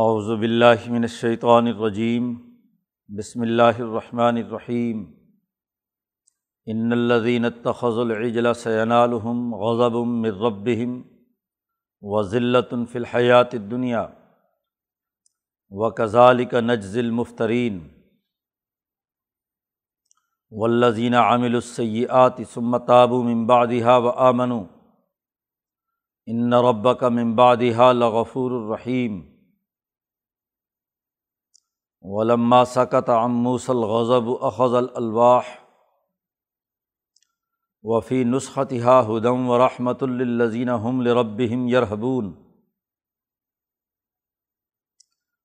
اعوذ باللہ من الشیطان الرجیم، بسم اللہ الرحمن الرحیم۔ ان الذین اتخذوا العجل سینالهم غضب من ربهم وذلت فی الحیات الدنیا وکذالک نجزی المفترین۔ والذین عملوا السیئات ثم تابوا من بعدها وآمنوا۔ ان ربک من بعدها لغفور الرحیم ولما سکت عن الغضب اخذ الالواح وفی نسختها هدى ورحمة للذین هم لربهم يرهبون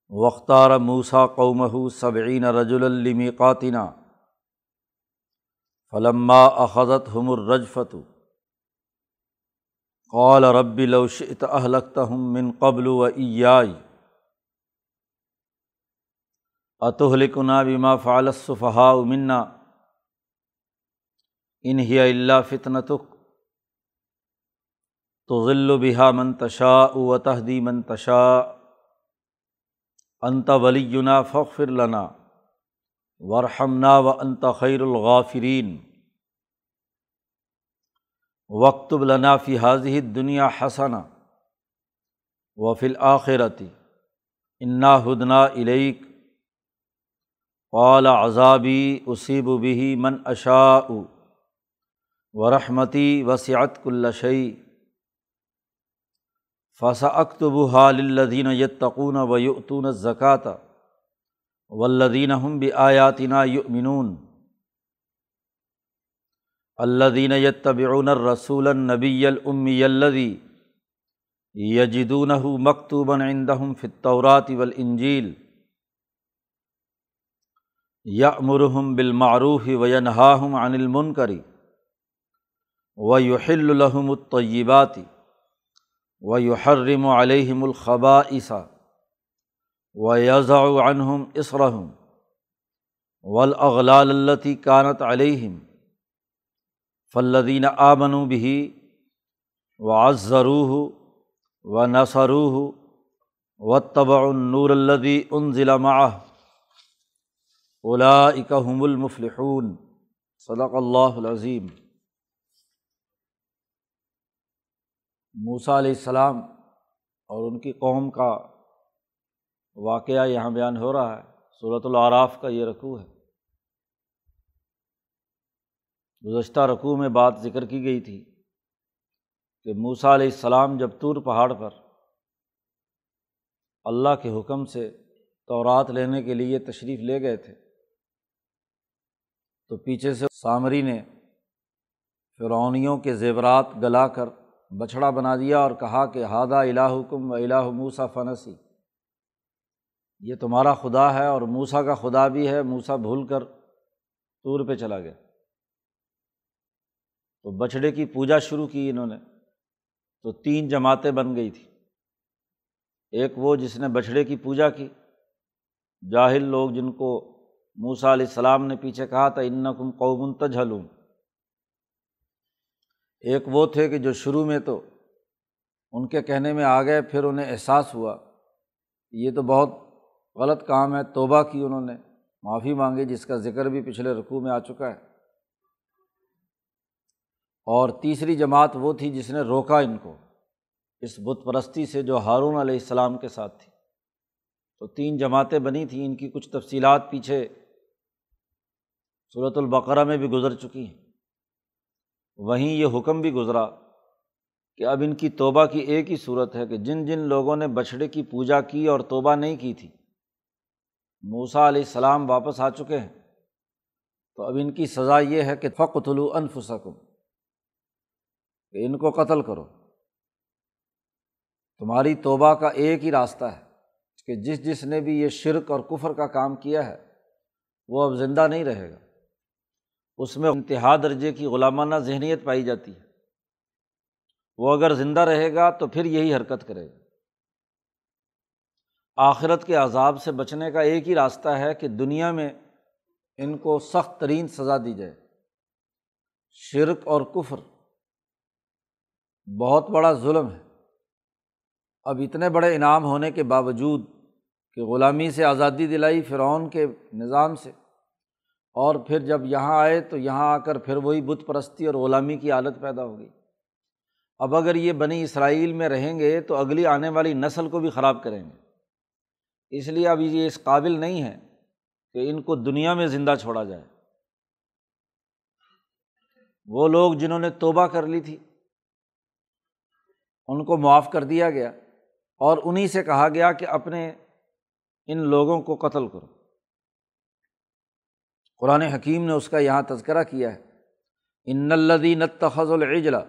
واختار موسیٰ قومه سبعین رجلا لمیقاتنا فلما اخذتهم الرجفة۔ قال رب لو شئت اهلكتهم من قبل وإياي اتہلکنا بما فعل الصفحاء منا؟ ان ہی اللہ فتنتک تضل بها من تشاء وتهدي من تشاء. انت ولینا فاغفر لنا. وارحمنا وانت خیر الغافرین وقتب لنا فی هذه الدنیا حسنا وفی الآخرتی انا ہدنا الیک قال عذابی اصیب به من اشاء و رحمتی وسعت کل شعی فص اکتب حالدین یتقون و یتون زکوٰۃ ولدین ہم بھی آیاتنا یؤمنون الدین یتبعون الرسول النبی الامی الذی یجدونہ مکتوبا عندهم فی التورات والانجیل یامرهم بالمعروف وینہاہم عن المنکر ویحل لهم الطیبات و یحرم علیہم الخباءث و یضع عنہم اسرہم والاغلال التی کانت علیہم فالذین آمنوا به وعزروه ونصروه واتبعوا النور الذي انزل معه اولئک هم المفلحون۔ صدق اللہ العظیم۔ موسیٰ علیہ السلام اور ان کی قوم کا واقعہ یہاں بیان ہو رہا ہے۔ صورت العراف کا یہ رقوع ہے۔ گزشتہ رقوع میں بات ذکر کی گئی تھی کہ موسیٰ علیہ السلام جب طور پہاڑ پر اللہ کے حکم سے تورات لینے کے لیے تشریف لے گئے تھے تو پیچھے سے سامری نے فرعونیوں کے زیورات گلا کر بچھڑا بنا دیا اور کہا کہ ہادہ الہکم و الہ موسا فنسی۔ یہ تمہارا خدا ہے اور موسا کا خدا بھی ہے۔ موسا بھول کر طور پہ چلا گیا۔ تو بچھڑے کی پوجا شروع کی انہوں نے۔ تو تین جماعتیں بن گئی تھیں ایک وہ جس نے بچھڑے کی پوجا کی۔ جاہل لوگ جن کو موسا علیہ السلام نے پیچھے کہا تھا ان کم قومن تجھلوم ایک وہ تھے کہ جو شروع میں تو ان کے کہنے میں آ گئے، پھر انہیں احساس ہوا، یہ تو بہت غلط کام ہے، توبہ کی انہوں نے، معافی مانگی، جس کا ذکر بھی پچھلے رقوع میں آ چکا ہے۔ اور تیسری جماعت وہ تھی جس نے روکا ان کو، اس بت پرستی سے جو ہارون علیہ السلام کے ساتھ تھی۔ تو تین جماعتیں بنی تھیں، ان کی کچھ تفصیلات پیچھے صورت البقرہ میں بھی گزر چکی ہیں۔ وہیں یہ حکم بھی گزرا کہ اب ان کی توبہ کی ایک ہی صورت ہے کہ جن جن لوگوں نے بچھڑے کی پوجا کی اور توبہ نہیں کی تھی موسا علیہ السلام واپس آ چکے ہیں۔ تو اب ان کی سزا یہ ہے کہ فقتلو انفسکم کہ ان کو قتل کرو۔ تمہاری توبہ کا ایک ہی راستہ ہے کہ جس جس نے بھی یہ شرک اور کفر کا کام کیا ہے، وہ اب زندہ نہیں رہے گا۔ اس میں انتہا درجے کی غلامانہ ذہنیت پائی جاتی ہے۔ وہ اگر زندہ رہے گا تو پھر یہی حرکت کرے گا۔ آخرت کے عذاب سے بچنے کا ایک ہی راستہ ہے کہ دنیا میں ان کو سخت ترین سزا دی جائے۔ شرک اور کفر بہت بڑا ظلم ہے۔ اب اتنے بڑے انعام ہونے کے باوجود کہ غلامی سے آزادی دلائی فرعون کے نظام سے اور پھر جب یہاں آئے تو یہاں آ کر پھر وہی بت پرستی اور غلامی کی عادت پیدا ہو گئی۔ اب اگر یہ بنی اسرائیل میں رہیں گے تو اگلی آنے والی نسل کو بھی خراب کریں گے۔ اس لیے اب یہ اس قابل نہیں ہے کہ ان کو دنیا میں زندہ چھوڑا جائے۔ وہ لوگ جنہوں نے توبہ کر لی تھی، ان کو معاف کر دیا گیا اور انہیں سے کہا گیا کہ اپنے ان لوگوں کو قتل کرو۔ قرآن حکیم نے اس کا یہاں تذکرہ کیا ہے۔ ان الدی نتخذ العجلا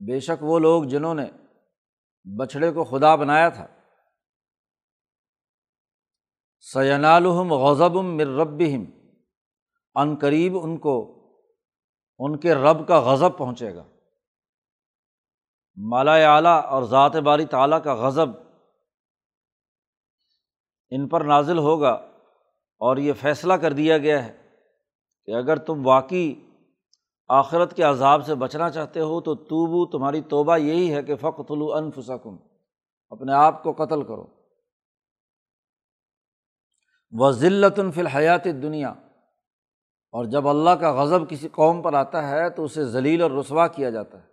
بے شک وہ لوگ جنہوں نے بچھڑے کو خدا بنایا تھا۔ سین الحم غضب مر رب ان قریب ان کو، ان کے رب کا غضب پہنچے گا۔ مالا اعلیٰ اور ذات باری تعلیٰ کا غضب ان پر نازل ہوگا۔ اور یہ فیصلہ کر دیا گیا ہے کہ اگر تم واقعی آخرت کے عذاب سے بچنا چاہتے ہو تو توبو، تمہاری توبہ یہی ہے کہ فخ طلوع انفسکم، اپنے آپ کو قتل کرو۔ وہ ذلت فی الحیات دنیا اور جب اللہ کا غضب کسی قوم پر آتا ہے تو اسے ذلیل اور رسوا کیا جاتا ہے۔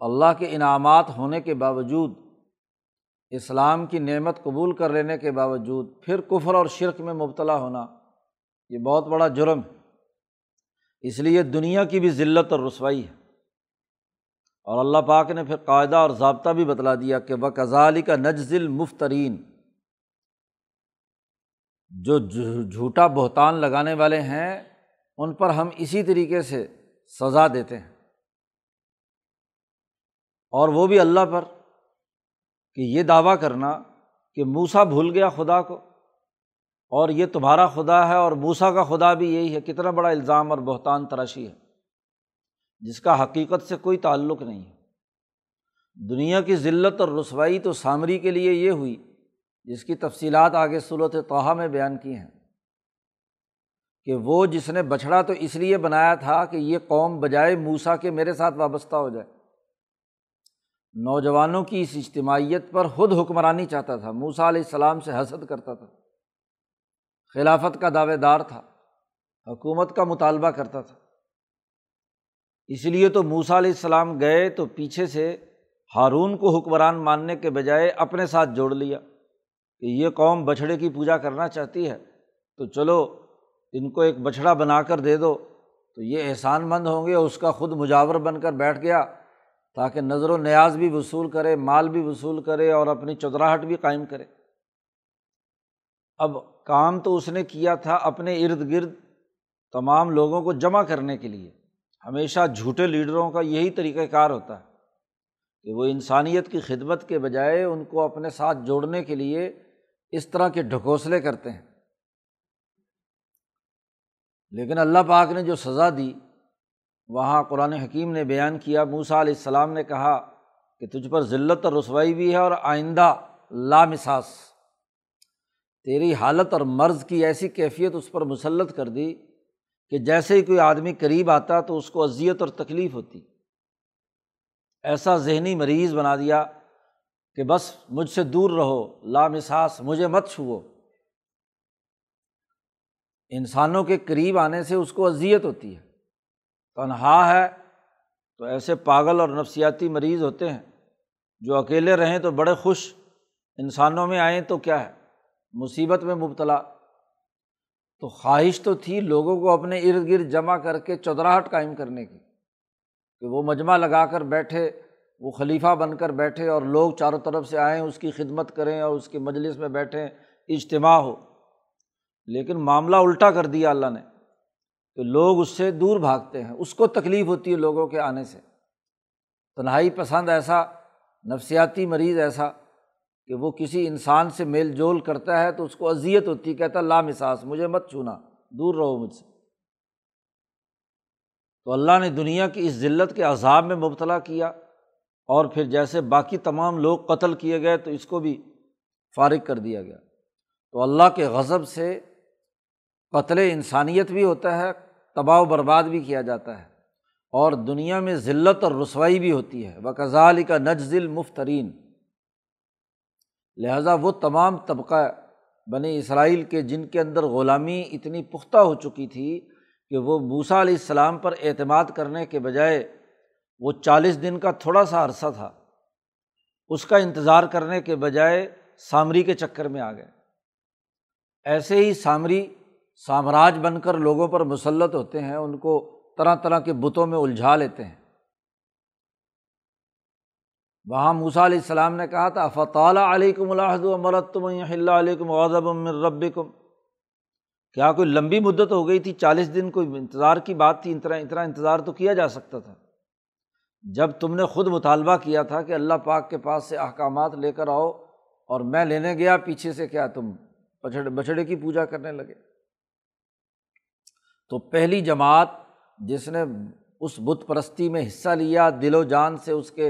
اللہ کے انعامات ہونے کے باوجود اسلام کی نعمت قبول کر لینے کے باوجود پھر کفر اور شرک میں مبتلا ہونا یہ بہت بڑا جرم ہے۔ اس لیے دنیا کی بھی ذلت اور رسوائی ہے۔ اور اللہ پاک نے پھر قاعدہ اور ضابطہ بھی بتلا دیا کہ وہ کزالی کا نجزل مفترین جو جھوٹا بہتان لگانے والے ہیں، ان پر ہم اسی طریقے سے سزا دیتے ہیں۔ اور وہ بھی اللہ پر۔ کہ یہ دعویٰ کرنا کہ موسا بھول گیا خدا کو اور یہ تمہارا خدا ہے اور موسا کا خدا بھی یہی ہے، کتنا بڑا الزام اور بہتان تراشی ہے، جس کا حقیقت سے کوئی تعلق نہیں ہے۔ دنیا کی ذلت اور رسوائی تو سامری کے لیے یہ ہوئی، جس کی تفصیلات آگے صورت توحا میں بیان کی ہیں، کہ وہ جس نے بچھڑا تو اس لیے بنایا تھا کہ یہ قوم بجائے موسا کے میرے ساتھ وابستہ ہو جائے۔ نوجوانوں کی اس اجتماعیت پر خود حکمرانی چاہتا تھا۔ موسا علیہ السلام سے حسد کرتا تھا۔ خلافت کا دعوے دار تھا۔ حکومت کا مطالبہ کرتا تھا۔ اس لیے تو موسا علیہ السلام گئے تو پیچھے سے ہارون کو حکمران ماننے کے بجائے اپنے ساتھ جوڑ لیا کہ یہ قوم بچھڑے کی پوجا کرنا چاہتی ہے۔ تو چلو، ان کو ایک بچھڑا بنا کر دے دو۔ تو یہ احسان مند ہوں گے اس کا خود مجاور بن کر بیٹھ گیا۔ تاکہ نظر و نیاز بھی وصول کرے، مال بھی وصول کرے اور اپنی چودراہٹ بھی قائم کرے۔ اب کام تو اس نے کیا تھا اپنے ارد گرد تمام لوگوں کو جمع کرنے کے لیے۔ ہمیشہ جھوٹے لیڈروں کا یہی طریقۂ کار ہوتا ہے کہ وہ انسانیت کی خدمت کے بجائے ان کو اپنے ساتھ جوڑنے کے لیے اس طرح کے ڈھکوسلے کرتے ہیں۔ لیکن اللہ پاک نے جو سزا دی وہاں قرآن حکیم نے بیان کیا موسا علیہ السلام نے کہا کہ تجھ پر ذلت اور رسوائی بھی ہے اور آئندہ لامساس تیری حالت اور مرض کی ایسی کیفیت اس پر مسلط کر دی کہ جیسے ہی کوئی آدمی قریب آتا تو اس کو اذیت اور تکلیف ہوتی۔ ایسا ذہنی مریض بنا دیا کہ بس مجھ سے دور رہو لامساس مجھے مت چھوؤ انسانوں کے قریب آنے سے اس کو اذیت ہوتی ہے۔ تنہا ہے تو ایسے پاگل اور نفسیاتی مریض ہوتے ہیں۔ جو اکیلے رہیں تو بڑے خوش۔ انسانوں میں آئیں تو کیا ہے؟ مصیبت میں مبتلا۔ تو خواہش تو تھی لوگوں کو اپنے ارد گرد جمع کر کے چودراہٹ قائم کرنے کی، کہ وہ مجمع لگا کر بیٹھے، وہ خلیفہ بن کر بیٹھے اور لوگ چاروں طرف سے آئیں، اس کی خدمت کریں اور اس کی مجلس میں بیٹھیں، اجتماع ہو۔ لیکن معاملہ الٹا کر دیا اللہ نے۔ کہ لوگ اس سے دور بھاگتے ہیں۔ اس کو تکلیف ہوتی ہے لوگوں کے آنے سے۔ تنہائی پسند ایسا، نفسیاتی مریض ایسا کہ وہ کسی انسان سے میل جول کرتا ہے تو اس کو اذیت ہوتی ہے، کہتا لام احساس مجھے مت چھونا، دور رہو مجھ سے۔ تو اللہ نے دنیا کی اس ذلت کے عذاب میں مبتلا کیا اور پھر جیسے باقی تمام لوگ قتل کیے گئے تو اس کو بھی فارغ کر دیا گیا۔ تو اللہ کے غضب سے قتل انسانیت بھی ہوتا ہے، تباہ و برباد بھی کیا جاتا ہے، اور دنیا میں ذلت اور رسوائی بھی ہوتی ہے۔ وہ کا نجزل مفترین لہٰذا وہ تمام طبقہ بنی اسرائیل کے جن کے اندر غلامی اتنی پختہ ہو چکی تھی کہ وہ موسا علیہ السلام پر اعتماد کرنے کے بجائے وہ چالیس دن کا تھوڑا سا عرصہ تھا۔ اس کا انتظار کرنے کے بجائے سامری کے چکر میں آ گئے۔ ایسے ہی سامری سامراج بن کر لوگوں پر مسلط ہوتے ہیں، ان کو طرح طرح کے بتوں میں الجھا لیتے ہیں۔ وہاں موسا علیہ السلام نے کہا تھا فطالہ علیکم الحد مرتم اللہ علیکم غضب رب کم کیا کوئی لمبی مدت ہو گئی تھی، چالیس دن کوئی انتظار کی بات تھی اتنا اتنا انتظار تو کیا جا سکتا تھا۔ جب تم نے خود مطالبہ کیا تھا کہ اللہ پاک کے پاس سے احکامات لے کر آؤ اور میں لینے گیا، پیچھے سے کیا تم بچڑے بچھڑے کی پوجا کرنے لگے؟ تو پہلی جماعت جس نے اس بت پرستی میں حصہ لیا، دل و جان سے اس کے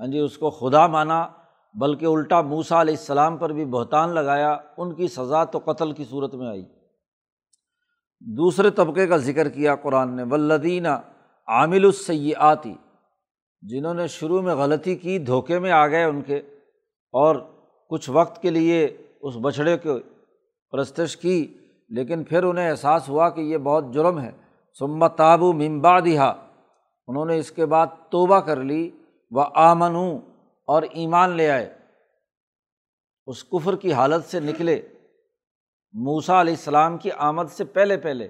ہاں جی اس کو خدا مانا، بلکہ الٹا موسا علیہ السلام پر بھی بہتان لگایا، ان کی سزا تو قتل کی صورت میں آئی۔ دوسرے طبقے کا ذکر کیا قرآن نے ولدینہ عامل السیاتی جنہوں نے شروع میں غلطی کی، دھوکے میں آ گئے ان کے، اور کچھ وقت کے لیے اس بچھڑے کو پرستش کی لیکن پھر انہیں احساس ہوا کہ یہ بہت جرم ہے۔ سمت تابو ممبا دہا انہوں نے اس کے بعد توبہ کر لی۔ و آمن اور ایمان لے آئے۔ اس کفر کی حالت سے نکلے۔ موسا علیہ السلام کی آمد سے پہلے پہلے۔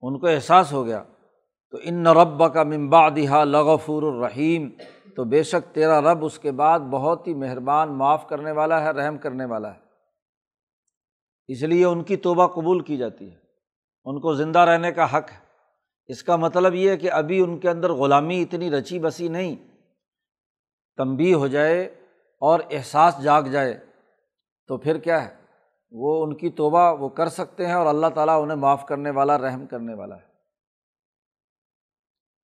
ان کو احساس ہو گیا۔ تو ان رب کا ممبا دہا لغفور الرحیم۔ تو بے شک تیرا رب اس کے بعد بہت ہی مہربان، معاف کرنے والا ہے، رحم کرنے والا ہے۔ اس لیے ان کی توبہ قبول کی جاتی ہے۔ ان کو زندہ رہنے کا حق ہے۔ اس کا مطلب یہ ہے کہ ابھی ان کے اندر غلامی اتنی رچی بسی نہیں۔ تنبی ہو جائے اور احساس جاگ جائے تو پھر کیا ہے؟ وہ ان کی توبہ وہ کر سکتے ہیں اور اللہ تعالیٰ انہیں معاف کرنے والا، رحم کرنے والا ہے۔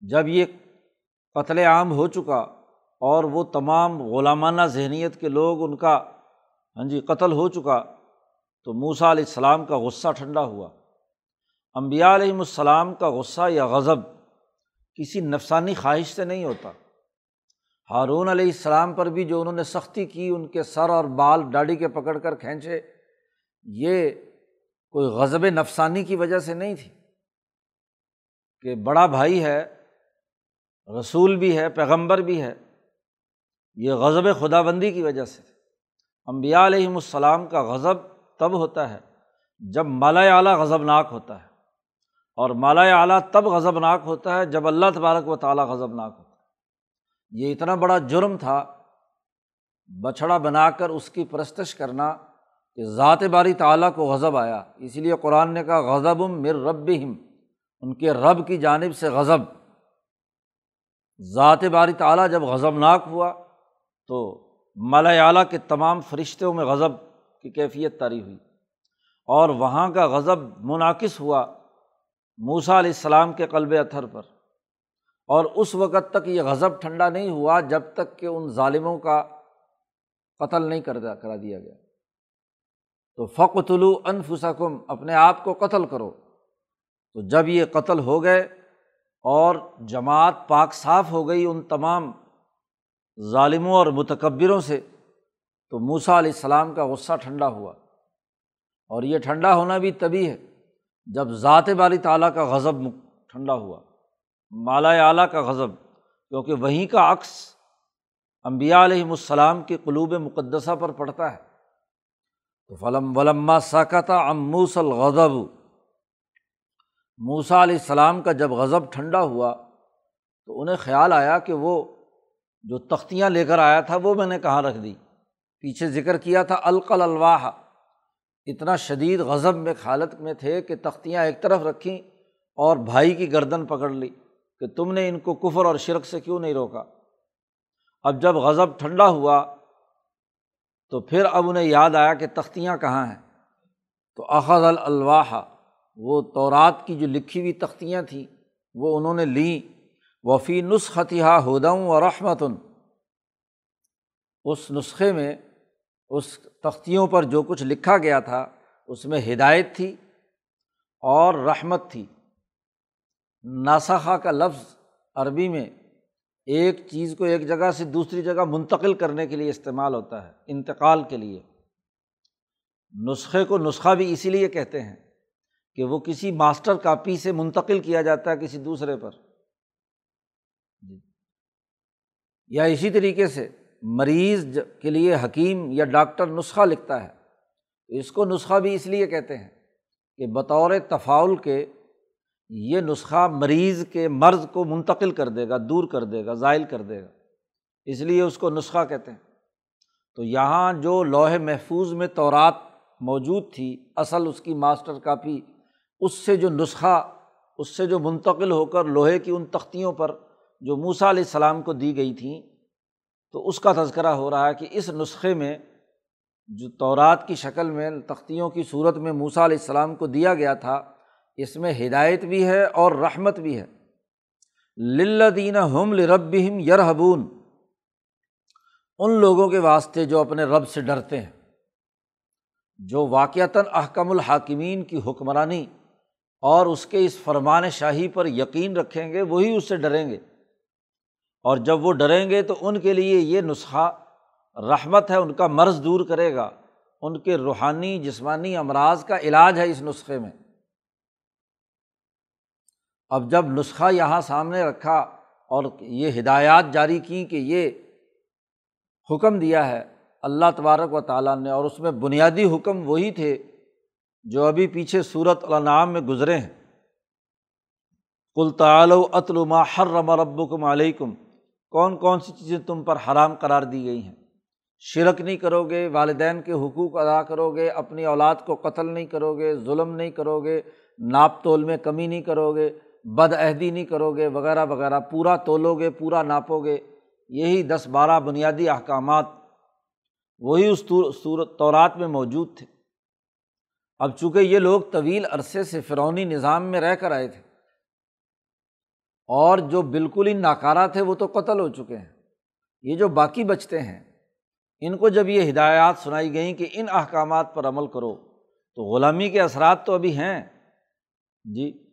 جب یہ قتل عام ہو چکا اور وہ تمام غلامانہ ذہنیت کے لوگ ان کا ہاں جی قتل ہو چکا تو موسا علیہ السلام کا غصہ ٹھنڈا ہوا۔ امبیا علیہم السلام کا غصہ یا غضب کسی نفسانی خواہش سے نہیں ہوتا۔ ہارون علیہ السلام پر بھی جو انہوں نے سختی کی، ان کے سر اور بال ڈاڑی کے پکڑ کر کھینچے، یہ کوئی غضب نفسانی کی وجہ سے نہیں تھی۔ کہ بڑا بھائی ہے، رسول بھی ہے، پیغمبر بھی ہے، یہ غضب خدا بندی کی وجہ سے۔ امبیا علیہم السلام کا غضب تب ہوتا ہے جب مالا اعلیٰ غضب ناک ہوتا ہے۔ اور مالا اعلیٰ تب غضب ناک ہوتا ہے جب اللہ تبارک و تعالیٰ غضب ناک ہوتا ہے۔ یہ اتنا بڑا جرم تھا، بچھڑا بنا کر اس کی پرستش کرنا کہ ذات باری تعلیٰ کو غضب آیا۔ اسی لیے قرآن نے کہا غضب مر رب ہم ان کے رب کی جانب سے غضب۔ ذات باری تعلیٰ جب غضب ناک ہوا تو مالا اعلیٰ کے تمام فرشتوں میں غضب۔ کی کیفیت تاری ہوئی۔ اور وہاں کا غضب منعقد ہوا موسا علیہ السلام کے قلب اتھر پر۔ اور اس وقت تک یہ غضب ٹھنڈا نہیں ہوا جب تک کہ ان ظالموں کا قتل نہیں کر دیا کرا دیا گیا۔ تو فقتلو انفسکم، اپنے آپ کو قتل کرو۔ تو جب یہ قتل ہو گئے اور جماعت پاک صاف ہو گئی ان تمام ظالموں اور متکبروں سے تو موسا علیہ السلام کا غصہ ٹھنڈا ہوا اور یہ ٹھنڈا ہونا بھی تبھی ہے جب ذات باری تعلیٰ کا غضب ٹھنڈا ہوا مالا اعلیٰ کا غضب، کیونکہ وہیں کا عکس امبیا علیہم السلام کے قلوب مقدسہ پر پڑتا ہے۔ تو فلم ولما ساکتا اموس الغضب موسا علیہ السلام کا جب غضب ٹھنڈا ہوا تو انہیں خیال آیا کہ وہ جو تختیاں لے کر آیا تھا وہ میں نے کہاں رکھ دی؟ پیچھے ذکر کیا تھا، القل الواح۔ اتنا شدید غضب میں حالت میں تھے کہ تختیاں ایک طرف رکھیں اور بھائی کی گردن پکڑ لی کہ تم نے ان کو کفر اور شرک سے کیوں نہیں روکا۔ اب جب غضب ٹھنڈا ہوا تو پھر اب انہیں یاد آیا کہ تختیاں کہاں ہیں۔ تو اخذ الواح وہ تورات کی جو لکھی ہوئی تختیاں تھیں، وہ انہوں نے لیں۔ وفی نسختہ ہدم و رحمتن اس نسخے میں اس تختیوں پر جو کچھ لکھا گیا تھا، اس میں ہدایت تھی اور رحمت تھی۔ ناسخہ کا لفظ عربی میں ایک چیز کو ایک جگہ سے دوسری جگہ منتقل کرنے کے لیے استعمال ہوتا ہے، انتقال کے لیے۔ نسخے کو نسخہ بھی اسی لیے کہتے ہیں کہ وہ کسی ماسٹر کاپی سے منتقل کیا جاتا ہے کسی دوسرے پر۔ جی۔ یا اسی طریقے سے مریض کے لیے حکیم یا ڈاکٹر نسخہ لکھتا ہے۔ اس کو نسخہ بھی اس لیے کہتے ہیں کہ بطور تفاول کے یہ نسخہ مریض کے مرض کو منتقل کر دے گا، دور کر دے گا ذائل کر دے گا۔ اس لیے اس کو نسخہ کہتے ہیں۔ تو یہاں جو لوہے محفوظ میں تورات موجود تھی، اصل اس کی ماسٹر کاپی، اس سے جو نسخہ، اس سے جو منتقل ہو کر لوہے کی ان تختیوں پر جو موسا علیہ السلام کو دی گئی تھیں تو اس کا تذکرہ ہو رہا ہے کہ اس نسخے میں جو تورات کی شکل میں تختیوں کی صورت میں موسا علیہ السلام کو دیا گیا تھا، اس میں ہدایت بھی ہے اور رحمت بھی ہے۔ للدین ہم لربہم یرحبون ان لوگوں کے واسطے جو اپنے رب سے ڈرتے ہیں، جو واقعتاً احکم الحاکمین کی حکمرانی اور اس کے اس فرمان شاہی پر یقین رکھیں گے، وہی اس سے ڈریں گے۔ اور جب وہ ڈریں گے تو ان کے لیے یہ نسخہ رحمت ہے، ان کا مرض دور کرے گا۔ ان کے روحانی، جسمانی امراض کا علاج ہے اس نسخے میں۔ اب جب نسخہ یہاں سامنے رکھا اور یہ ہدایات جاری کیں کہ یہ حکم دیا ہے، اللہ تبارک و تعالیٰ نے، اور اس میں بنیادی حکم وہی تھے جو ابھی پیچھے صورت النعام میں گزرے ہیں۔ کل تعلو اطلما حرم ربکم علیکم کون کون سی چیزیں تم پر حرام قرار دی گئی ہیں؟ شرک نہیں کرو گے والدین کے حقوق ادا کرو گے اپنی اولاد کو قتل نہیں کرو گے ظلم نہیں کرو گے ناپ تول میں کمی نہیں کرو گے بد عہدی نہیں کرو گے وغیرہ وغیرہ، پورا تولو گے پورا ناپو گے یہی دس بارہ بنیادی احکامات، وہی اس صورت طورات میں موجود تھے۔ اب چونکہ یہ لوگ طویل عرصے سے فرونی نظام میں رہ کر آئے تھے اور جو بالکل ہی ناکارہ تھے وہ تو قتل ہو چکے ہیں۔ یہ جو باقی بچتے ہیں، ان کو جب یہ ہدایات سنائی گئیں کہ ان احکامات پر عمل کرو، تو غلامی کے اثرات تو ابھی ہیں۔ جی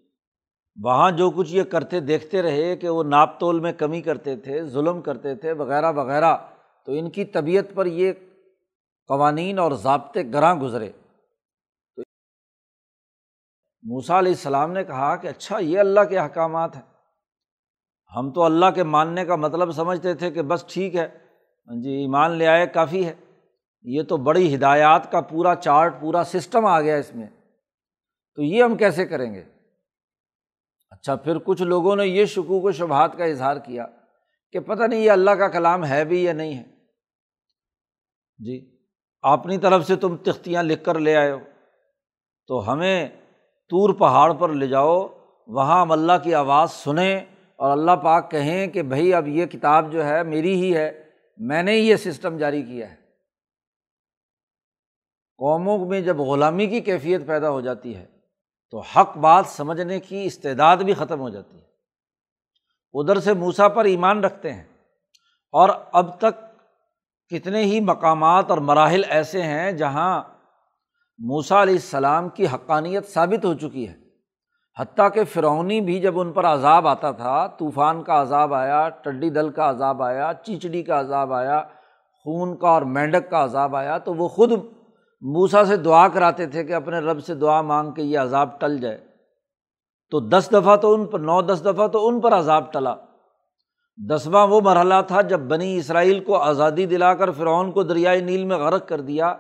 وہاں جو کچھ یہ کرتے دیکھتے رہے کہ وہ ناپ تول میں کمی کرتے تھے، ظلم کرتے تھے، وغیرہ وغیرہ، تو ان کی طبیعت پر یہ قوانین اور ضابطے گراں گزرے۔ تو موسا علیہ السلام نے کہا کہ اچھا یہ اللہ کے احکامات ہیں۔ ہم تو اللہ کے ماننے کا مطلب سمجھتے تھے کہ بس ٹھیک ہے جی ایمان لے آئے کافی ہے۔ یہ تو بڑی ہدایات کا پورا چارٹ، پورا سسٹم آ گیا اس میں۔ تو یہ ہم کیسے کریں گے؟ اچھا پھر کچھ لوگوں نے یہ شکوک و شبہات کا اظہار کیا کہ پتہ نہیں یہ اللہ کا کلام ہے بھی یا نہیں ہے۔ جی اپنی طرف سے تم تختیاں لکھ کر لے آئے ہو۔ تو ہمیں طور پہاڑ پر لے جاؤ، وہاں ہم اللہ کی آواز سنیں۔ اور اللہ پاک کہیں کہ بھائی اب یہ کتاب جو ہے میری ہی ہے، میں نے ہی یہ سسٹم جاری کیا ہے۔ قوموں میں جب غلامی کی کیفیت پیدا ہو جاتی ہے، تو حق بات سمجھنے کی استعداد بھی ختم ہو جاتی ہے۔ ادھر سے موسا پر ایمان رکھتے ہیں اور اب تک کتنے ہی مقامات اور مراحل ایسے ہیں جہاں موسا علیہ السلام کی حقانیت ثابت ہو چکی ہے۔ حتیٰ کہ فرعونی بھی جب ان پر عذاب آتا تھا، طوفان کا عذاب آیا، ٹڈی دل کا عذاب آیا، چیچڑی کا عذاب آیا، خون کا اور مینڈک کا عذاب آیا، تو وہ خود موسا سے دعا کراتے تھے کہ اپنے رب سے دعا مانگ کے یہ عذاب ٹل جائے۔ تو دس دفعہ تو ان پر، نو دس دفعہ تو ان پر عذاب ٹلا۔ دسواں وہ مرحلہ تھا جب بنی اسرائیل کو آزادی دلا کر فرعون کو دریائے نیل میں غرق کر دیا۔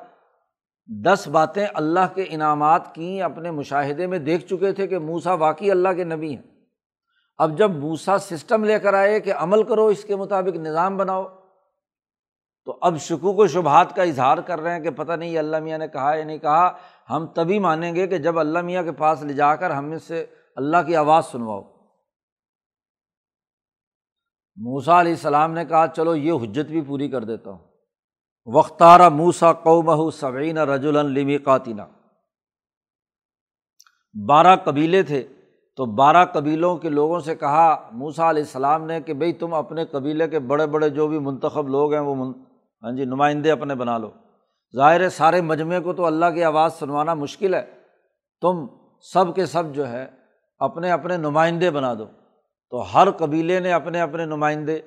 دس باتیں اللہ کے انعامات کی اپنے مشاہدے میں دیکھ چکے تھے کہ موسا واقعی اللہ کے نبی ہیں۔ اب جب موسا سسٹم لے کر آئے کہ عمل کرو، اس کے مطابق نظام بناؤ، تو اب شکوک و شبہات کا اظہار کر رہے ہیں کہ پتہ نہیں اللہ میاں نے کہا یا نہیں کہا۔ ہم تبھی مانیں گے کہ جب اللہ میاں کے پاس لے جا کر ہم سے اللہ کی آواز سنواؤ۔ موسا علیہ السلام نے کہا، چلو یہ حجت بھی پوری کر دیتا ہوں۔ وختارہ موسا قومہ سعین رج المی قاتینہ بارہ قبیلے تھے تو بارہ قبیلوں کے لوگوں سے کہا موسا علیہ السلام نے کہ بھائی تم اپنے قبیلے کے بڑے بڑے جو بھی منتخب لوگ ہیں، وہ ہاں جی نمائندے اپنے بنا لو۔ ظاہر ہے سارے مجمعے کو تو اللہ کی آواز سنوانا مشکل ہے۔ تم سب کے سب جو ہے، اپنے اپنے نمائندے بنا دو۔ تو ہر قبیلے نے اپنے اپنے نمائندے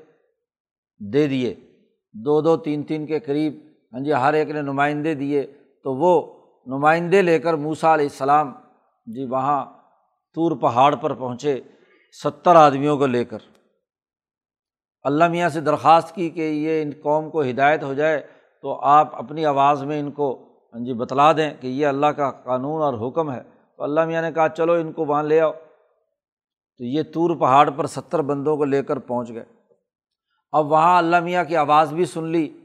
دے دیے۔ دو دو تین تین کے قریب ہاں جی ہر ایک نے نمائندے دیے۔ تو وہ نمائندے لے کر موسا علیہ السلام جی وہاں طور پہاڑ پر پہنچے ستر آدمیوں کو لے کر۔ اللہ میاں سے درخواست کی کہ یہ ان قوم کو ہدایت ہو جائے تو آپ اپنی آواز میں ان کو ہاں جی بتلا دیں کہ یہ اللہ کا قانون اور حکم ہے۔ تو اللہ میاں نے کہا، چلو ان کو وہاں لے آؤ۔ تو یہ طور پہاڑ پر ستر بندوں کو لے کر پہنچ گئے۔ اب وہاں اللہ میاں کی آواز بھی سن لی۔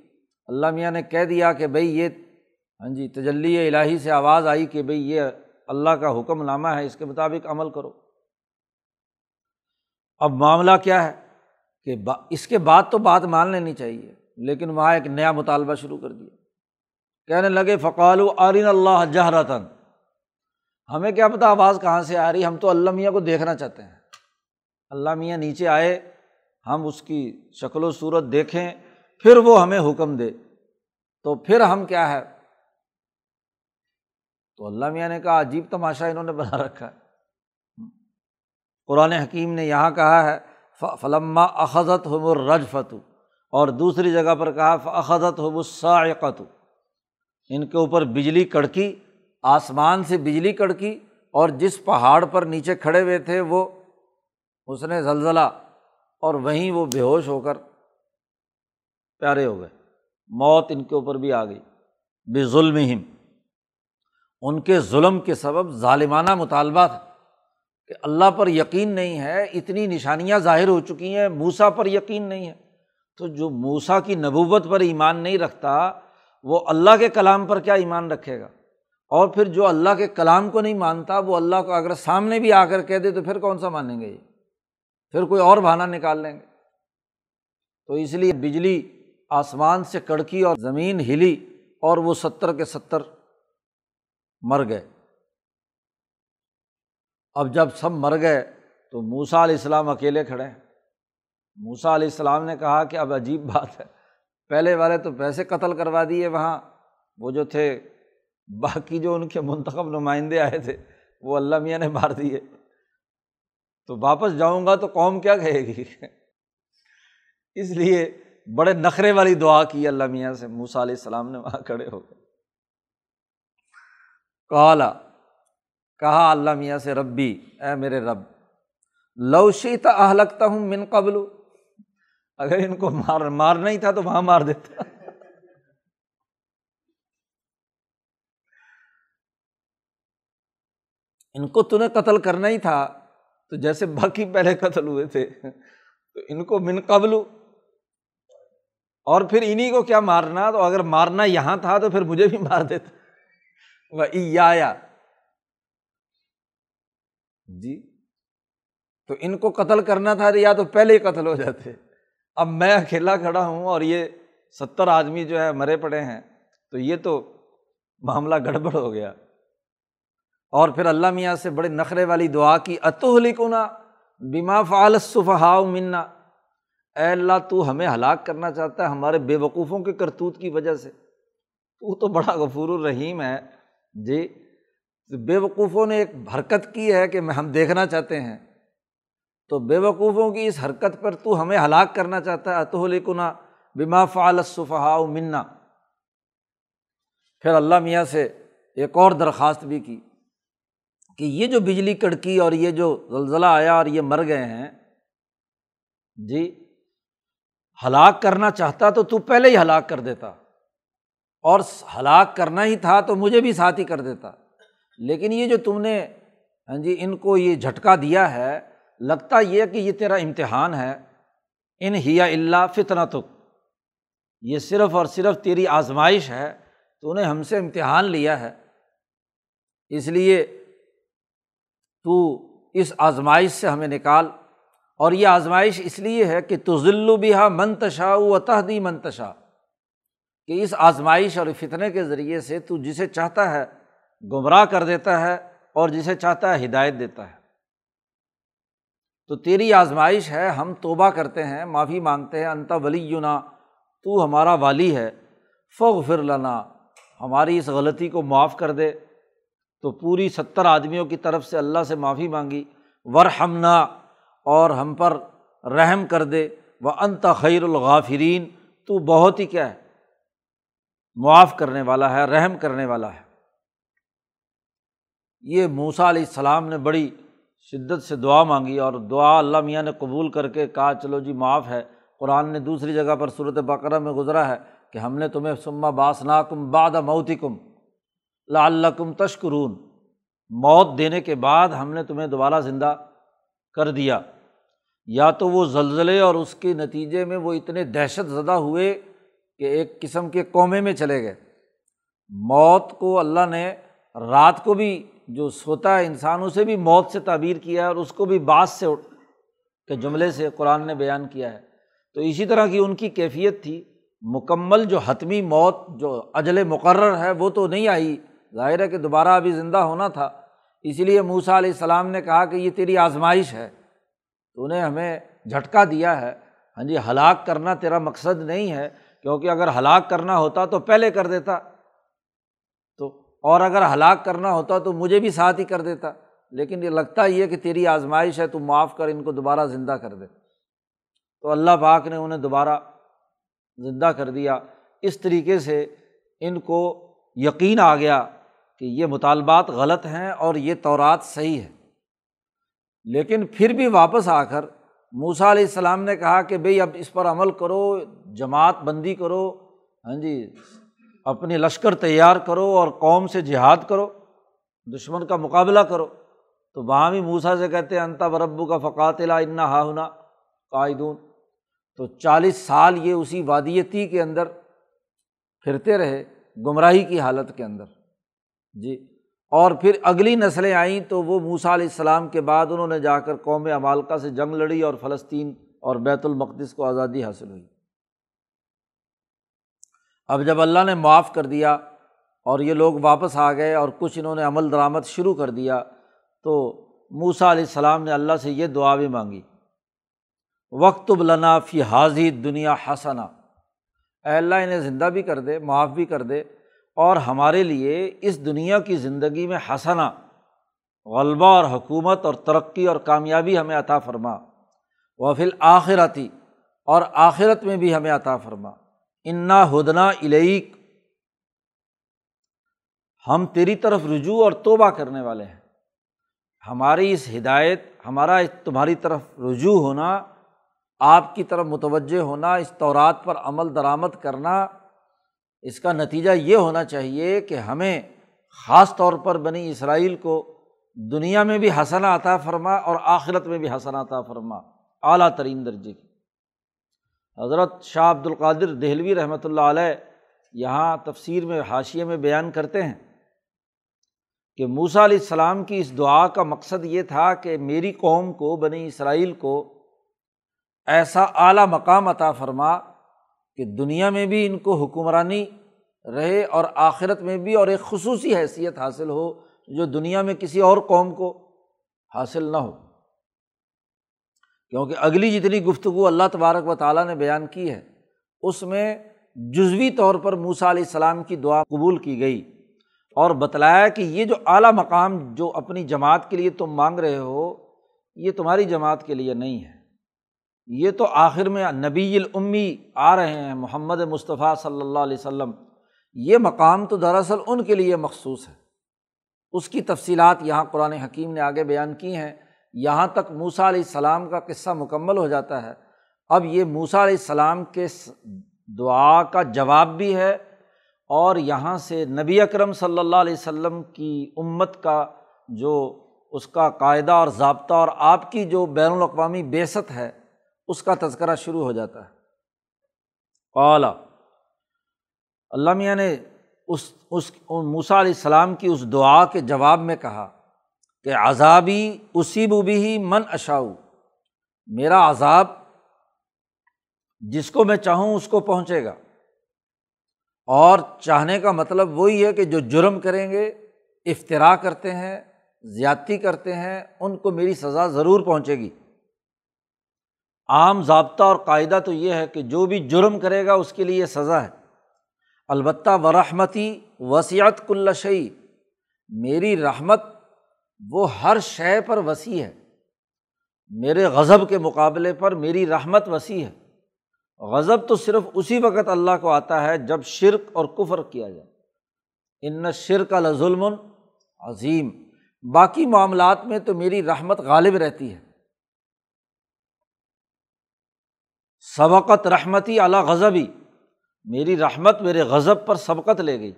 اللہ میاں نے کہہ دیا کہ بھائی یہ ہاں جی تجلی الہی سے آواز آئی کہ بھائی یہ اللہ کا حکم نامہ ہے، اس کے مطابق عمل کرو۔ اب معاملہ کیا ہے کہ اس کے بعد تو بات مان لینی چاہیے، لیکن وہاں ایک نیا مطالبہ شروع کر دیا۔ کہنے لگے فقال و آرین اللہ جہرتاً ہمیں کیا پتہ آواز کہاں سے آ رہی، ہم تو اللہ میاں کو دیکھنا چاہتے ہیں۔ اللہ میاں نیچے آئے۔ ہم اس کی شکل و صورت دیکھیں، پھر وہ ہمیں حکم دے۔ تو پھر ہم کیا ہے؟ تو اللہ میاں نے کہا، عجیب تماشا انہوں نے بنا رکھا۔ ہے قرآن حکیم نے یہاں کہا ہے فلما اخذت ہو رج اور دوسری جگہ پر کہا اخذت ہو سائقت ان کے اوپر بجلی کڑکی، آسمان سے بجلی کڑکی، اور جس پہاڑ پر نیچے کھڑے ہوئے تھے وہ، اس نے زلزلہ اور وہیں وہ بے ہوش ہو کر پیارے ہو گئے۔ موت ان کے اوپر بھی آ گئی۔ بے ظلم ان کے ظلم کے سبب ظالمانہ مطالبہ تھا کہ اللہ پر یقین نہیں ہے، اتنی نشانیاں ظاہر ہو چکی ہیں موسا پر یقین نہیں ہے۔ تو جو موسا کی نبوت پر ایمان نہیں رکھتا، وہ اللہ کے کلام پر کیا ایمان رکھے گا؟ اور پھر جو اللہ کے کلام کو نہیں مانتا، وہ اللہ کو اگر سامنے بھی آ کر کہہ دے تو پھر کون سا مانیں گے یہ؟ پھر کوئی اور بہانا نکال لیں گے۔ تو اس لیے بجلی آسمان سے کڑکی اور زمین ہلی اور وہ ستر کے ستر مر گئے۔ اب جب سب مر گئے تو موسا علیہ السلام اکیلے کھڑے ہیں۔ موسا علیہ السلام نے کہا کہ اب عجیب بات ہے، پہلے والے تو پیسے قتل کروا دیے وہاں، وہ جو تھے، باقی جو ان کے منتخب نمائندے آئے تھے، وہ اللہ میاں نے مار دیے۔ تو واپس جاؤں گا تو قوم کیا کہے گی؟ اس لیے بڑے نخرے والی دعا کی اللہ میاں سے موسا علیہ السلام نے وہاں کھڑے ہو گئے کالا کہا اللہ میاں سے، ربی، اے میرے رب لوشی تا لگتا ہوں من قبل۔ اگر ان کو مار مارنا ہی تھا تو وہاں مار دیتا۔ ان کو تھی قتل کرنا ہی تھا۔ تو جیسے باقی پہلے قتل ہوئے تھے، تو ان کو من قبل اور پھر انہیں کو کیا مارنا؟ تو اگر مارنا یہاں تھا تو پھر مجھے بھی مار دیتا وہ جی۔ تو ان کو قتل کرنا تھا یا تو پہلے ہی قتل ہو جاتے۔ اب میں اکیلا کھڑا ہوں اور یہ ستر آدمی جو ہے مرے پڑے ہیں، تو یہ تو معاملہ گڑبڑ ہو گیا۔ اور پھر اللہ میاں سے بڑے نخرے والی دعا کی اتولی کنا بیما فعالصفہا منا۔ اے اللہ، تو ہمیں ہلاک کرنا چاہتا ہے ہمارے بے وقوفوں کے کرتوت کی وجہ سے۔ تو تو بڑا غفور الرحیم ہے۔ جی بے وقوفوں نے ایک حرکت کی ہے کہ ہم دیکھنا چاہتے ہیں۔ تو بے وقوفوں کی اس حرکت پر تو ہمیں ہلاک کرنا چاہتا ہے۔ اتو لکنا بما فعالصفہا منا۔ پھر اللہ میاں سے ایک اور درخواست بھی کی۔ کہ یہ جو بجلی کڑکی اور یہ جو زلزلہ آیا اور یہ مر گئے ہیں جی ہلاک کرنا چاہتا تو تو پہلے ہی ہلاک کر دیتا۔ اور ہلاک کرنا ہی تھا تو مجھے بھی ساتھ ہی کر دیتا۔ لیکن یہ جو تم نے ہاں جی ان کو یہ جھٹکا دیا ہے، لگتا یہ کہ یہ تیرا امتحان ہے۔ ان ہیا اللہ فتنا تو یہ صرف اور صرف تیری آزمائش ہے۔ تو انہیں ہم سے امتحان لیا ہے۔ اس لیے تو اس آزمائش سے ہمیں نکال۔ اور یہ آزمائش اس لیے ہے کہ تو ذلو منتشا و تحدی منتشا کہ اس آزمائش اور فتنے کے ذریعے سے تو جسے چاہتا ہے گمراہ کر دیتا ہے اور جسے چاہتا ہے ہدایت دیتا ہے۔ تو تیری آزمائش ہے، ہم توبہ کرتے ہیں، معافی مانگتے ہیں انتا ولی یونا تو ہمارا والی ہے فوغ فر لنا، ہماری اس غلطی کو معاف کر دے۔ تو پوری ستر آدمیوں کی طرف سے اللہ سے معافی مانگی ور اور ہم پر رحم کر دے وہ انت خیر الغافرین تو بہت ہی کیا ہے، معاف کرنے والا ہے، رحم کرنے والا ہے۔ یہ موسا علیہ السلام نے بڑی شدت سے دعا مانگی اور دعا اللہ میاں نے قبول کر کے کہا، چلو جی معاف ہے، قرآن نے دوسری جگہ پر صورت بقرہ میں گزرا ہے کہ ہم نے تمہیں سما باسنا کم باد موتی کم اللہ کم تشکرون۔ موت دینے کے بعد ہم نے تمہیں دوبارہ زندہ کر دیا۔ یا تو وہ زلزلے اور اس کے نتیجے میں وہ اتنے دہشت زدہ ہوئے کہ ایک قسم کے قومے میں چلے گئے۔ موت کو اللہ نے رات کو بھی جو سوتا ہے انسان اسے بھی موت سے تعبیر کیا ہے اور اس کو بھی بعض سے کے جملے سے قرآن نے بیان کیا ہے۔ تو اسی طرح کی ان کی کیفیت تھی۔ مکمل جو حتمی موت جو اجل مقرر ہے وہ تو نہیں آئی۔ ظاہر ہے کہ دوبارہ ابھی زندہ ہونا تھا۔ اسی لیے موسا علیہ السلام نے کہا کہ یہ تیری آزمائش ہے۔ تو انہیں ہمیں جھٹکا دیا ہے۔ ہاں جی ہلاک کرنا تیرا مقصد نہیں ہے، کیونکہ اگر ہلاک کرنا ہوتا تو پہلے کر دیتا۔ تو اور اگر ہلاک کرنا ہوتا تو مجھے بھی ساتھ ہی کر دیتا۔ لیکن یہ لگتا ہی ہے کہ تیری آزمائش ہے، تو معاف کر، ان کو دوبارہ زندہ کر دے۔ تو اللہ پاک نے انہیں دوبارہ زندہ کر دیا۔ اس طریقے سے ان کو یقین آ گیا۔ کہ یہ مطالبات غلط ہیں اور یہ تورات صحیح ہے۔ لیکن پھر بھی واپس آ کر موسا علیہ السلام نے کہا کہ بھائی اب اس پر عمل کرو، جماعت بندی کرو ہاں جی اپنی لشکر تیار کرو اور قوم سے جہاد کرو، دشمن کا مقابلہ کرو۔ تو وہاں بھی موسا سے کہتے ہیں انتا بربو کا فقات لا انا ہاہنا قائدون تو چالیس سال یہ اسی وادیتی کے اندر پھرتے رہے، گمراہی کی حالت کے اندر۔ جی۔ اور پھر اگلی نسلیں آئیں تو وہ موسا علیہ السلام کے بعد انہوں نے جا کر قوم امالکا سے جنگ لڑی اور فلسطین اور بیت المقدس کو آزادی حاصل ہوئی۔ اب جب اللہ نے معاف کر دیا اور یہ لوگ واپس آ گئے اور کچھ انہوں نے عمل درآمد شروع کر دیا تو موسا علیہ السلام نے اللہ سے یہ دعا بھی مانگی۔ وقت بلنا فی حاضی دنیا حسنا۔ اے اللہ انہیں زندہ بھی کر دے، معاف بھی کر دے۔ اور ہمارے لیے اس دنیا کی زندگی میں حسنا غلبہ اور حکومت اور ترقی اور کامیابی ہمیں عطا فرما۔ و فل آخرتی اور آخرت میں بھی ہمیں عطا فرما۔ انا ہدنا الیک، ہم تیری طرف رجوع اور توبہ کرنے والے ہیں۔ ہماری اس ہدایت، ہمارا تمہاری طرف رجوع ہونا، آپ کی طرف متوجہ ہونا، اس طورات پر عمل درآمد کرنا اس کا نتیجہ یہ ہونا چاہیے کہ ہمیں خاص طور پر بنی اسرائیل کو دنیا میں بھی حسنا عطا فرما اور آخرت میں بھی حسنا عطا فرما، اعلیٰ ترین درجے کی۔ حضرت شاہ عبد القادر دہلوی رحمۃ اللہ علیہ یہاں تفسیر میں، حاشیے میں بیان کرتے ہیں کہ موسا علیہ السلام کی اس دعا کا مقصد یہ تھا کہ میری قوم کو، بنی اسرائیل کو ایسا اعلیٰ مقام عطا فرما کہ دنیا میں بھی ان کو حکمرانی رہے اور آخرت میں بھی اور ایک خصوصی حیثیت حاصل ہو جو دنیا میں کسی اور قوم کو حاصل نہ ہو۔ کیونکہ اگلی جتنی گفتگو اللہ تبارک و تعالیٰ نے بیان کی ہے، اس میں جزوی طور پر موسا علیہ السلام کی دعا قبول کی گئی اور بتلایا کہ یہ جو اعلیٰ مقام جو اپنی جماعت کے لیے تم مانگ رہے ہو، یہ تمہاری جماعت کے لیے نہیں ہے۔ یہ تو آخر میں نبی الامی آ رہے ہیں، محمد مصطفیٰ صلی اللہ علیہ وسلم۔ یہ مقام تو دراصل ان کے لیے مخصوص ہے۔ اس کی تفصیلات یہاں قرآن حکیم نے آگے بیان کی ہیں۔ یہاں تک موسا علیہ السلام کا قصہ مکمل ہو جاتا ہے۔ اب یہ موسا علیہ السلام کے دعا کا جواب بھی ہے اور یہاں سے نبی اکرم صلی اللہ علیہ وسلم کی امت کا جو اس کا قاعدہ اور ضابطہ اور آپ کی جو بین الاقوامی بیست ہے اس کا تذکرہ شروع ہو جاتا ہے۔ اعلیٰ اللہ میاں نے اس اس موسا علیہ السلام کی اس دعا کے جواب میں کہا کہ عذابی اسی بھی ہی من اشاؤ۔ میرا عذاب جس کو میں چاہوں اس کو پہنچے گا۔ اور چاہنے کا مطلب وہی ہے کہ جو جرم کریں گے افطرا کرتے ہیں، زیادتی کرتے ہیں، ان کو میری سزا ضرور پہنچے گی۔ عام ضابطہ اور قاعدہ تو یہ ہے کہ جو بھی جرم کرے گا اس کے لیے سزا ہے۔ البتہ و رحمتی وسیعت کل شعی میری رحمت وہ ہر شے پر وسیع ہے۔ میرے غضب کے مقابلے پر میری رحمت وسیع ہے۔ غضب تو صرف اسی وقت اللہ کو آتا ہے جب شرک اور کفر کیا جائے۔ ان شرک الظلم عظیم۔ باقی معاملات میں تو میری رحمت غالب رہتی ہے۔ سبقت رحمتی اللہ غضبی۔ میری رحمت میرے غضب پر سبقت لے گئی۔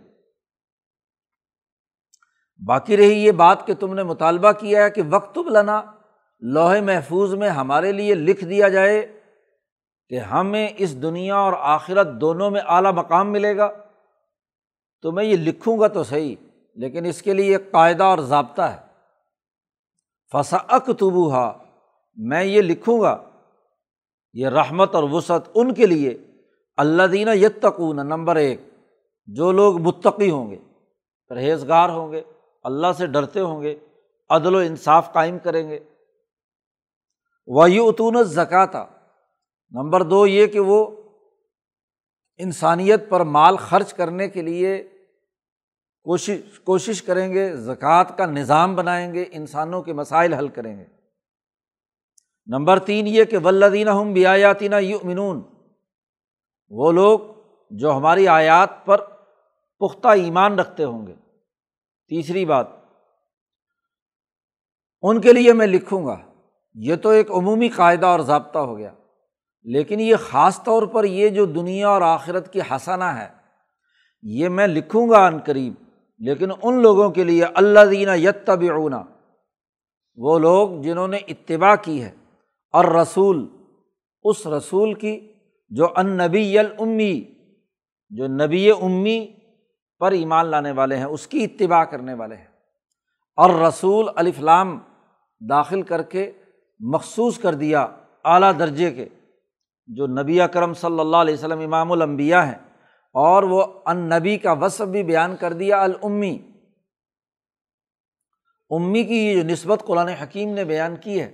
باقی رہی یہ بات کہ تم نے مطالبہ کیا ہے کہ وقت لنا، لوہے محفوظ میں ہمارے لیے لکھ دیا جائے کہ ہمیں اس دنیا اور آخرت دونوں میں اعلیٰ مقام ملے گا۔ تو میں یہ لکھوں گا تو صحیح، لیکن اس کے لیے ایک قاعدہ اور ضابطہ ہے۔ فسا اکتبو ہا میں یہ لکھوں گا یہ رحمت اور وسعت ان کے لیے۔ اللہ دینہ یتقون، نمبر ایک، جو لوگ متقی ہوں گے، پرہیزگار ہوں گے، اللہ سے ڈرتے ہوں گے، عدل و انصاف قائم کریں گے۔ وہی اتون زکاتہ نمبر دو، یہ کہ وہ انسانیت پر مال خرچ کرنے کے لیے کوشش کوشش کریں گے، زکوٰۃ کا نظام بنائیں گے، انسانوں کے مسائل حل کریں گے۔ نمبر تین یہ کہ ولدینہ ہم بیاتینہ یؤمنون، وہ لوگ جو ہماری آیات پر پختہ ایمان رکھتے ہوں گے۔ تیسری بات، ان کے لیے میں لکھوں گا، یہ تو ایک عمومی قاعدہ اور ضابطہ ہو گیا، لیکن یہ خاص طور پر یہ جو دنیا اور آخرت کی حسانہ ہے، یہ میں لکھوں گا عن قریب، لیکن ان لوگوں کے لیے اللہ دینہ یتبعنا وہ لوگ جنہوں نے اتباع کی ہے۔ اور رسول، اس رسول کی جو ان نبی امی جو نبی امی پر ایمان لانے والے ہیں، اس کی اتباع کرنے والے ہیں۔ اور رسول الفلام داخل کر کے مخصوص کر دیا اعلیٰ درجے کے، جو نبی اکرم صلی اللہ علیہ وسلم امام الانبیاء ہیں، اور وہ ان نبی کا وصف بھی بیان کر دیا المی امی کی یہ جو نسبت قرآن حکیم نے بیان کی ہے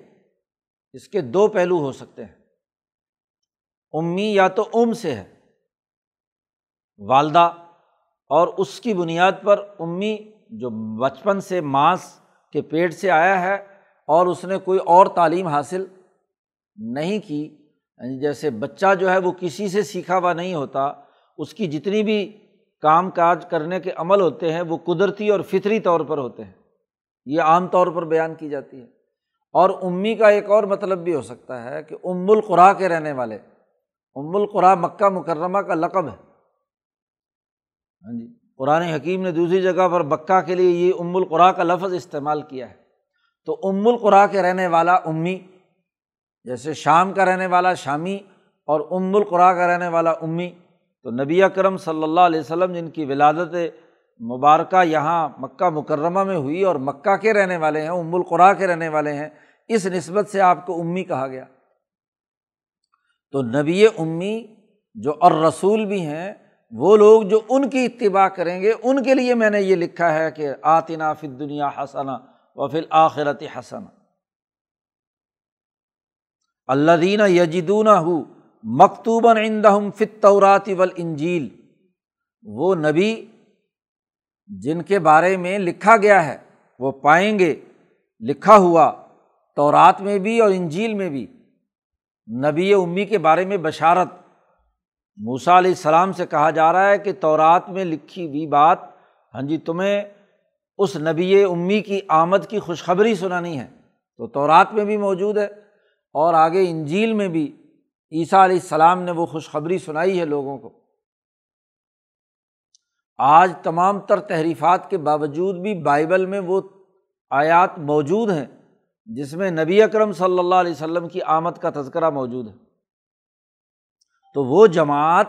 اس کے دو پہلو ہو سکتے ہیں۔ امی یا تو ام سے ہے، والدہ، اور اس کی بنیاد پر امی جو بچپن سے ماس کے پیٹ سے آیا ہے اور اس نے کوئی اور تعلیم حاصل نہیں کی یعنی جیسے بچہ جو ہے وہ کسی سے سیکھا ہوا نہیں ہوتا، اس کی جتنی بھی کام کاج کرنے کے عمل ہوتے ہیں وہ قدرتی اور فطری طور پر ہوتے ہیں۔ یہ عام طور پر بیان کی جاتی ہے۔ اور امی کا ایک اور مطلب بھی ہو سکتا ہے کہ ام القرا کے رہنے والے، ام القرا مکہ مکرمہ کا لقب ہے۔ ہاں جی قرآن حکیم نے دوسری جگہ پر بکا کے لیے یہ ام القرا کا لفظ استعمال کیا ہے۔ تو ام القرا کے رہنے والا امی، جیسے شام کا رہنے والا شامی اور ام القرا کا رہنے امی امی، تو نبی اکرم صلی اللہ علیہ وسلم جن کی ولادت مبارکہ یہاں مکہ مکرمہ میں ہوئی اور مکہ کے رہنے والے ہیں، ام القرا کے رہنے والے ہیں، اس نسبت سے آپ کو امی کہا گیا۔ تو نبی امی جو اور رسول بھی ہیں، وہ لوگ جو ان کی اتباع کریں گے، ان کے لیے میں نے یہ لکھا ہے کہ آتنا فل دنیا حسنا و فل آخرت حسن اللہ دینا یجدون ہو مکتوباً اندہم فطورات ول انجیل وہ نبی جن کے بارے میں لکھا گیا ہے، وہ پائیں گے۔ لکھا ہوا تورات میں بھی اور انجیل میں بھی۔ نبی امی کے بارے میں بشارت۔ موسا علیہ السلام سے کہا جا رہا ہے کہ تورات میں لکھی ہوئی بات ہاں جی تمہیں اس نبی امی کی آمد کی خوشخبری سنانی ہے۔ تو تورات میں بھی موجود ہے اور آگے انجیل میں بھی۔ عیسیٰ علیہ السلام نے وہ خوشخبری سنائی ہے لوگوں کو۔ آج تمام تر تحریفات کے باوجود بھی بائبل میں وہ آیات موجود ہیں جس میں نبی اکرم صلی اللہ علیہ وسلم کی آمد کا تذکرہ موجود ہے۔ تو وہ جماعت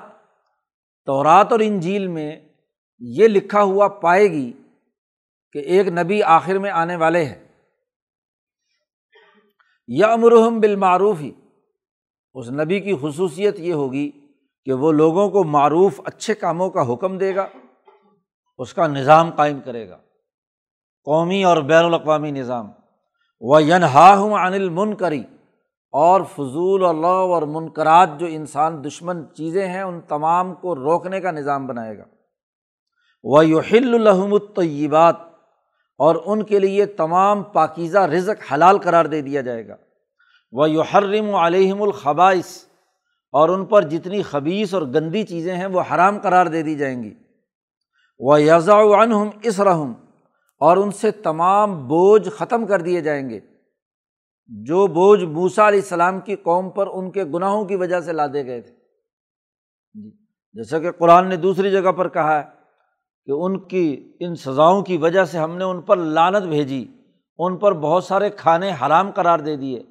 تورات اور انجیل میں یہ لکھا ہوا پائے گی کہ ایک نبی آخر میں آنے والے ہیں۔ یا امرحم بالمعروف ہی اس نبی کی خصوصیت یہ ہوگی کہ وہ لوگوں کو معروف اچھے کاموں کا حکم دے گا۔ اس کا نظام قائم کرے گا۔ قومی اور بین الاقوامی نظام۔ وہ ینہا ہوں عن المن کری اور فضول اللہ اور منقرات جو انسان دشمن چیزیں ہیں، ان تمام کو روکنے کا نظام بنائے گا۔ وہ یحل الحم الطیبات اور ان کے لیے تمام پاکیزہ رزق حلال قرار دے دیا جائے گا۔ وہ یحرم علیہم الخبائش اور ان پر جتنی خبیص اور گندی چیزیں ہیں، وہ حرام قرار دے دی جائیں گی۔ وہ یزا عنہم اس رحم اور ان سے تمام بوجھ ختم کر دیے جائیں گے۔ جو بوجھ موسا علیہ السلام کی قوم پر ان کے گناہوں کی وجہ سے لادے گئے تھے۔ جی، جیسا کہ قرآن نے دوسری جگہ پر کہا ہے کہ ان کی، ان سزاؤں کی وجہ سے ہم نے ان پر لانت بھیجی۔ ان پر بہت سارے کھانے حرام قرار دے دیے۔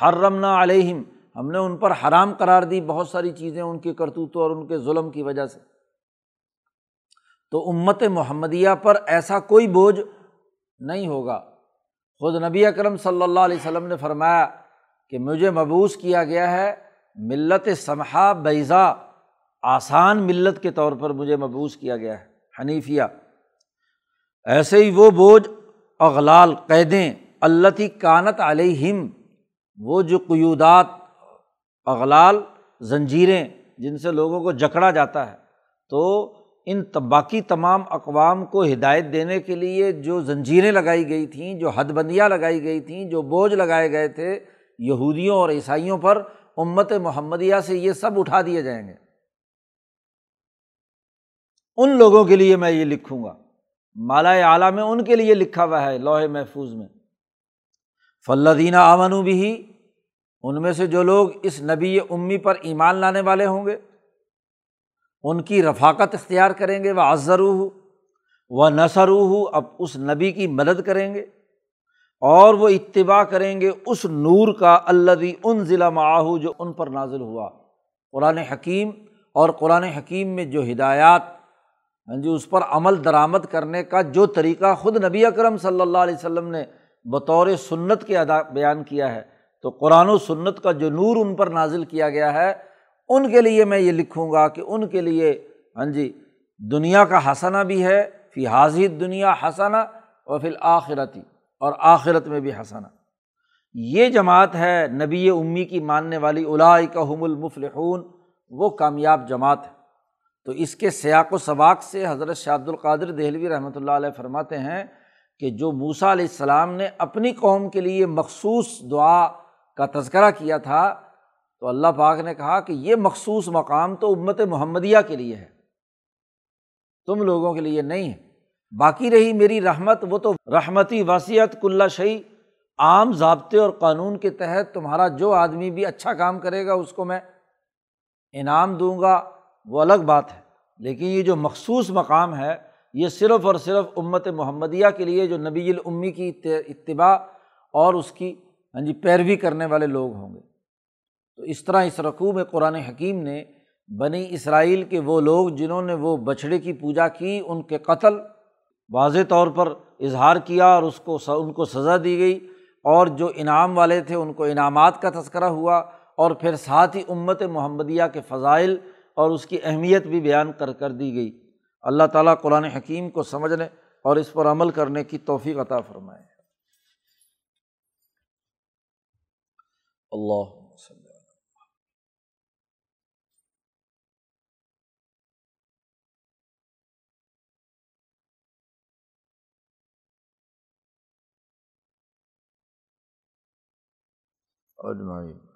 ہر رمنا علیہم، ہم نے ان پر حرام قرار دی بہت ساری چیزیں ان کی کرتوتوں اور ان کے ظلم کی وجہ سے۔ تو امت محمدیہ پر ایسا کوئی بوجھ نہیں ہوگا۔ خود نبی اکرم صلی اللہ علیہ وسلم نے فرمایا کہ مجھے مبوس کیا گیا ہے ملت سمحا بیضا، آسان ملت کے طور پر مجھے مبوس کیا گیا ہے، حنیفیہ۔ ایسے ہی وہ بوجھ اغلال، قیدیں اللہ کانت علیہم، وہ جو قیودات، اغلال، زنجیریں، جن سے لوگوں کو جکڑا جاتا ہے، تو ان باقی تمام اقوام کو ہدایت دینے کے لیے جو زنجیریں لگائی گئی تھیں، جو حد بندیاں لگائی گئی تھیں، جو بوجھ لگائے گئے تھے، یہودیوں اور عیسائیوں پر امت محمدیہ سے یہ سب اٹھا دیے جائیں گے۔ ان لوگوں کے لیے میں یہ لکھوں گا۔ مالا اعلیٰ میں ان کے لیے لکھا ہوا ہے، لوہے محفوظ میں۔ فلدینہ آمن بھی ان میں سے جو لوگ اس نبی امی پر ایمان لانے والے ہوں گے۔ ان کی رفاقت اختیار کریں گے وہ ازرو ہو وہ نثرو ہو اب اس نبی کی مدد کریں گے اور وہ اتباع کریں گے اس نور کا اللہ ان ضلع معاہو جو ان پر نازل ہوا۔ قرآن حکیم اور قرآن حکیم میں جو ہدایات ہاں جی اس پر عمل درآمد کرنے کا جو طریقہ خود نبی اکرم صلی اللہ علیہ وسلم نے بطور سنت کے ادا بیان کیا ہے، تو قرآن و سنت کا جو نور ان پر نازل کیا گیا ہے ان کے لیے میں یہ لکھوں گا کہ ان کے لیے ہاں جی دنیا کا حسنا بھی ہے، فی حاضر دنیا حسنا اور پھر آخرتی اور آخرت میں بھی حسنا یہ جماعت ہے نبی امی کی ماننے والی کا حم المفلحون، وہ کامیاب جماعت ہے۔ تو اس کے سیاق و سباق سے حضرت شاہد القادر دہلوی رحمۃ اللہ علیہ فرماتے ہیں کہ جو موسا علیہ السلام نے اپنی قوم کے لیے مخصوص دعا کا تذکرہ کیا تھا تو اللہ پاک نے کہا کہ یہ مخصوص مقام تو امت محمدیہ کے لیے ہے۔ تم لوگوں کے لیے نہیں ہے۔ باقی رہی میری رحمت، وہ تو رحمتی وسیعت کلّا شعی عام ضابطے اور قانون کے تحت تمہارا جو آدمی بھی اچھا کام کرے گا، اس کو میں انعام دوں گا۔ وہ الگ بات ہے۔ لیکن یہ جو مخصوص مقام ہے، یہ صرف اور صرف امت محمدیہ کے لیے جو نبی الامی کی اتباع اور اس کی ہاں جی پیروی کرنے والے لوگ ہوں گے۔ تو اس طرح اس رقوع میں قرآن حکیم نے بنی اسرائیل کے وہ لوگ جنہوں نے وہ بچھڑے کی پوجا کی، ان کے قتل واضح طور پر اظہار کیا اور اس کو ان کو سزا دی گئی اور جو انعام والے تھے، ان کو انعامات کا تذکرہ ہوا اور پھر ساتھ ہی امت محمدیہ کے فضائل اور اس کی اہمیت بھی بیان کر کر دی گئی۔ اللہ تعالیٰ قرآن حکیم کو سمجھنے اور اس پر عمل کرنے کی توفیق عطا فرمائے۔ اللہ اجمعین۔